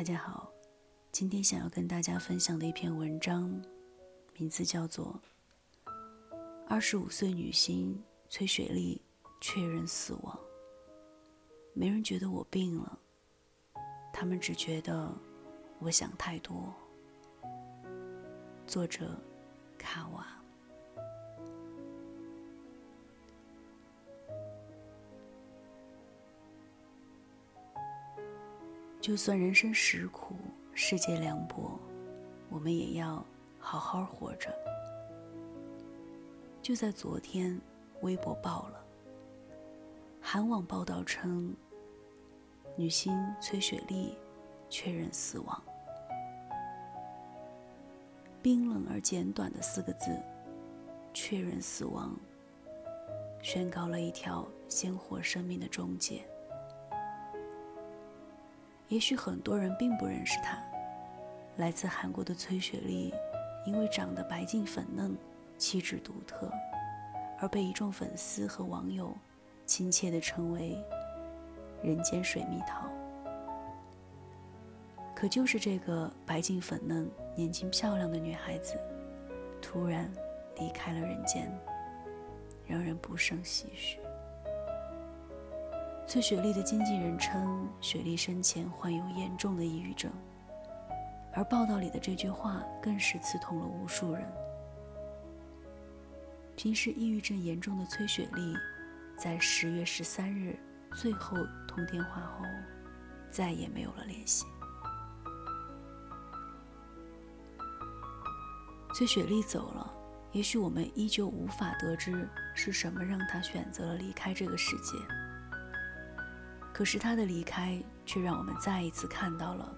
大家好，今天想要跟大家分享的一篇文章，名字叫做《二十五岁女星崔雪莉确认死亡》。没人觉得我病了，他们只觉得我想太多。作者：卡瓦。就算人生实苦，世界凉薄，我们也要好好活着。就在昨天，微博爆了，韩网报道称，女星崔雪莉确认死亡。冰冷而简短的四个字“确认死亡”，宣告了一条鲜活生命的终结。也许很多人并不认识她，来自韩国的崔雪莉，因为长得白净粉嫩、气质独特，而被一众粉丝和网友亲切地称为“人间水蜜桃”。可就是这个白净粉嫩、年轻漂亮的女孩子，突然离开了人间，让人不胜唏嘘。崔雪莉的经纪人称，雪莉生前患有严重的抑郁症，而报道里的这句话更是刺痛了无数人。平时抑郁症严重的崔雪莉，在十月十三日最后通电话后，再也没有了联系。崔雪莉走了，也许我们依旧无法得知是什么让她选择了离开这个世界。可是他的离开，却让我们再一次看到了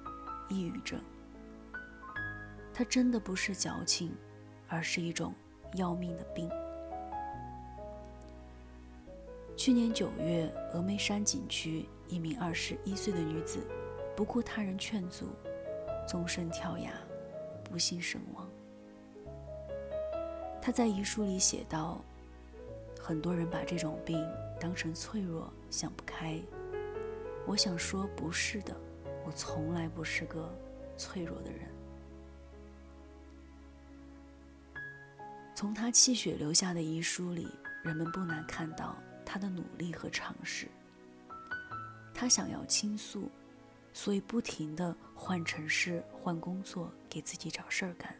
抑郁症。它真的不是矫情，而是一种要命的病。去年九月，峨眉山景区一名二十一岁的女子，不顾他人劝阻，纵身跳崖，不幸身亡。她在遗书里写道：“很多人把这种病当成脆弱，想不开。”我想说，不是的，我从来不是个脆弱的人。从他泣血留下的遗书里，人们不难看到他的努力和尝试。他想要倾诉，所以不停地换城市、换工作，给自己找事儿干。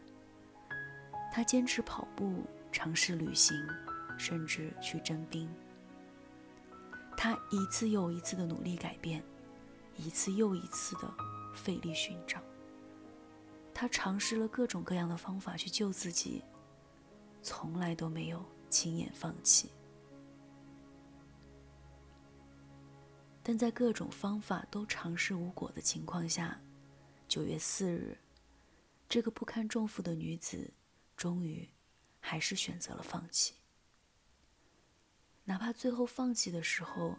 他坚持跑步，尝试旅行，甚至去征兵。他一次又一次的努力改变，一次又一次的费力寻找。他尝试了各种各样的方法去救自己，从来都没有轻言放弃。但在各种方法都尝试无果的情况下，九月四日，这个不堪重负的女子，终于还是选择了放弃。哪怕最后放弃的时候，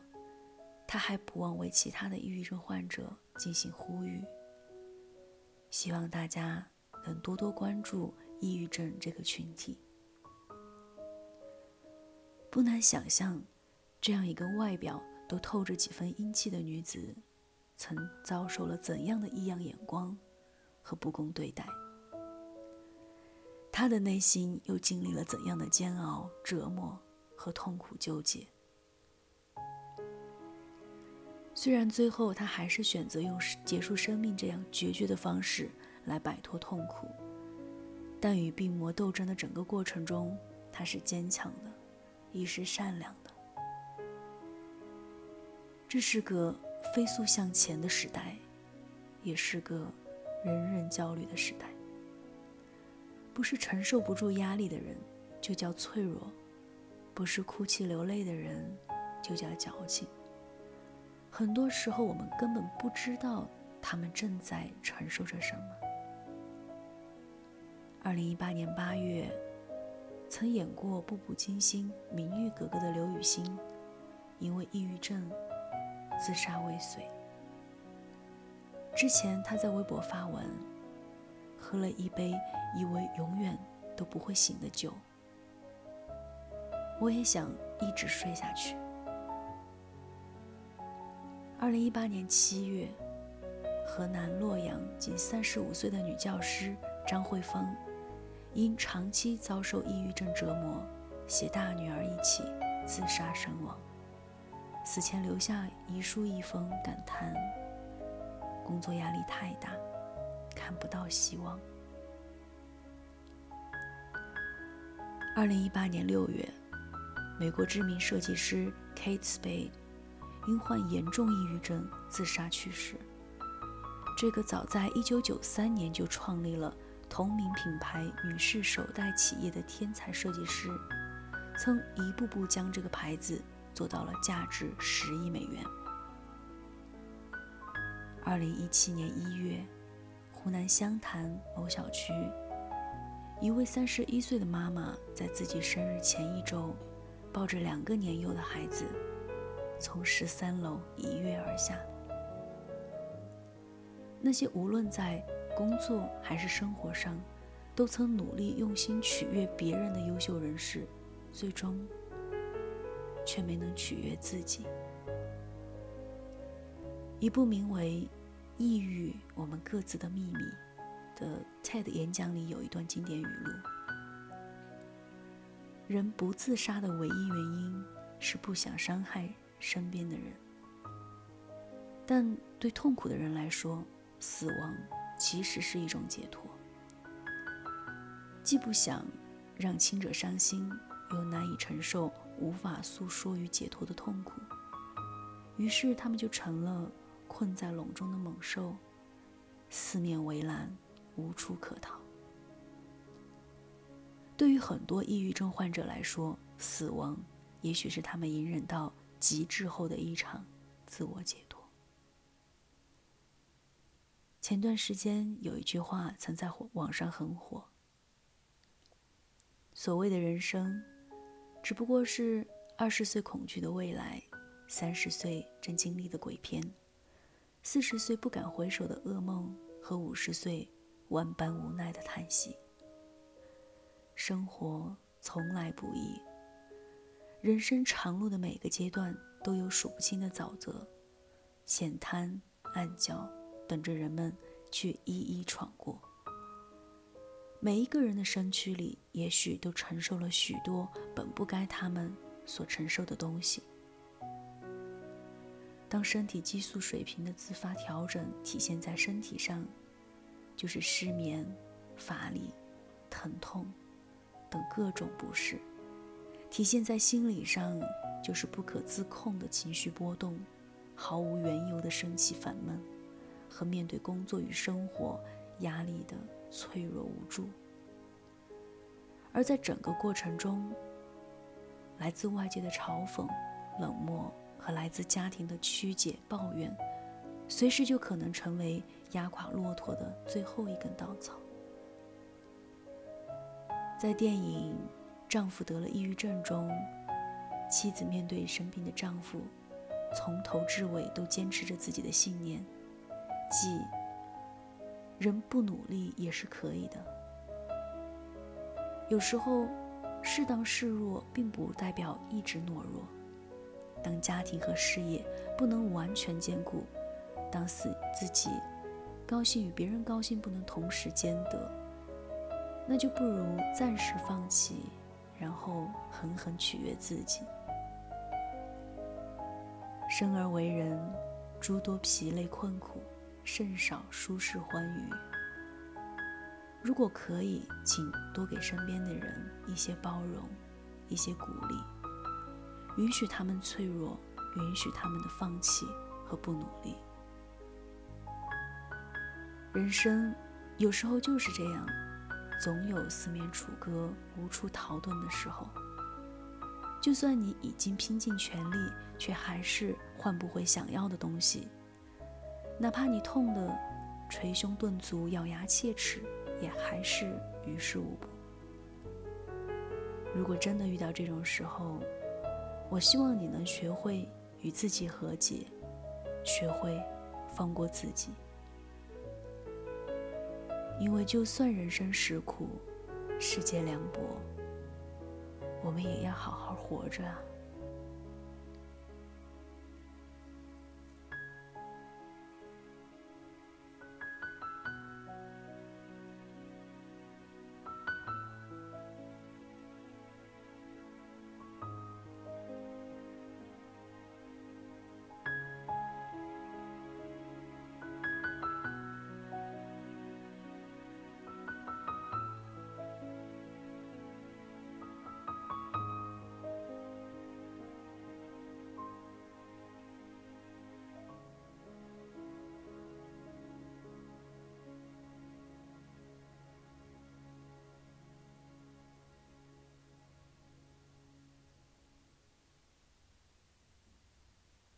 他还不忘为其他的抑郁症患者进行呼吁，希望大家能多多关注抑郁症这个群体。不难想象，这样一个外表都透着几分英气的女子，曾遭受了怎样的异样眼光和不公对待。她的内心又经历了怎样的煎熬折磨？和痛苦纠结。虽然最后他还是选择用结束生命这样决绝的方式来摆脱痛苦，但与病魔斗争的整个过程中，他是坚强的，亦是善良的。这是个飞速向前的时代，也是个人人焦虑的时代。不是承受不住压力的人，就叫脆弱。不是哭泣流泪的人，就叫矫情。很多时候，我们根本不知道他们正在承受着什么。二零一八年八月，曾演过《步步惊心》《明玉格格》的刘雨欣，因为抑郁症自杀未遂。之前，他在微博发文，喝了一杯以为永远都不会醒的酒。我也想一直睡下去。二零一八年七月，河南洛阳仅三十五岁的女教师张慧芳，因长期遭受抑郁症折磨，携大女儿一起自杀身亡。死前留下遗书一封，感叹工作压力太大，看不到希望。二零一八年六月，美国知名设计师 Kate Spade 因患严重抑郁症自杀去世。这个早在一九九三年就创立了同名品牌女士手袋企业的天才设计师，曾一步步将这个牌子做到了价值十亿美元。二零一七年一月，湖南湘潭某小区。一位三十一岁的妈妈在自己生日前一周，抱着两个年幼的孩子，从十三楼一跃而下。那些无论在工作还是生活上，都曾努力用心取悦别人的优秀人士，最终却没能取悦自己。一部名为《抑郁：我们各自的秘密》。的 TED 演讲里有一段经典语录：“人不自杀的唯一原因是不想伤害身边的人。但对痛苦的人来说，死亡其实是一种解脱。既不想让亲者伤心，又难以承受无法诉说与解脱的痛苦，于是他们就成了困在笼中的猛兽，四面围栏。”无处可逃。对于很多抑郁症患者来说，死亡也许是他们隐忍到极致后的一场自我解脱。前段时间有一句话曾在网上很火：“所谓的人生，只不过是二十岁恐惧的未来，三十岁正经历的鬼片，四十岁不敢回首的噩梦，和五十岁。”万般无奈的叹息。生活从来不易，人生长路的每个阶段都有数不清的沼泽、险滩、暗礁，等着人们去一一闯过。每一个人的身躯里，也许都承受了许多本不该他们所承受的东西。当身体激素水平的自发调整体现在身体上。就是失眠、乏力、疼痛等各种不适；体现在心理上，就是不可自控的情绪波动、毫无缘由的生气烦闷，和面对工作与生活压力的脆弱无助。而在整个过程中，来自外界的嘲讽、冷漠和来自家庭的曲解、抱怨。随时就可能成为压垮骆驼的最后一根稻草。在电影《丈夫得了抑郁症》中，妻子面对生病的丈夫，从头至尾都坚持着自己的信念，即人不努力也是可以的。有时候，适当示弱并不代表一直懦弱。当家庭和事业不能完全兼顾，当自自己高兴与别人高兴不能同时兼得，那就不如暂时放弃，然后狠狠取悦自己。生而为人，诸多疲累困苦，甚少舒适欢愉。如果可以，请多给身边的人一些包容，一些鼓励，允许他们脆弱，允许他们的放弃和不努力。人生有时候就是这样，总有四面楚歌、无处逃遁的时候。就算你已经拼尽全力，却还是换不回想要的东西。哪怕你痛得捶胸顿足、咬牙切齿，也还是于事无补。如果真的遇到这种时候，我希望你能学会与自己和解，学会放过自己。因为就算人生实苦，世界凉薄，我们也要好好活着啊。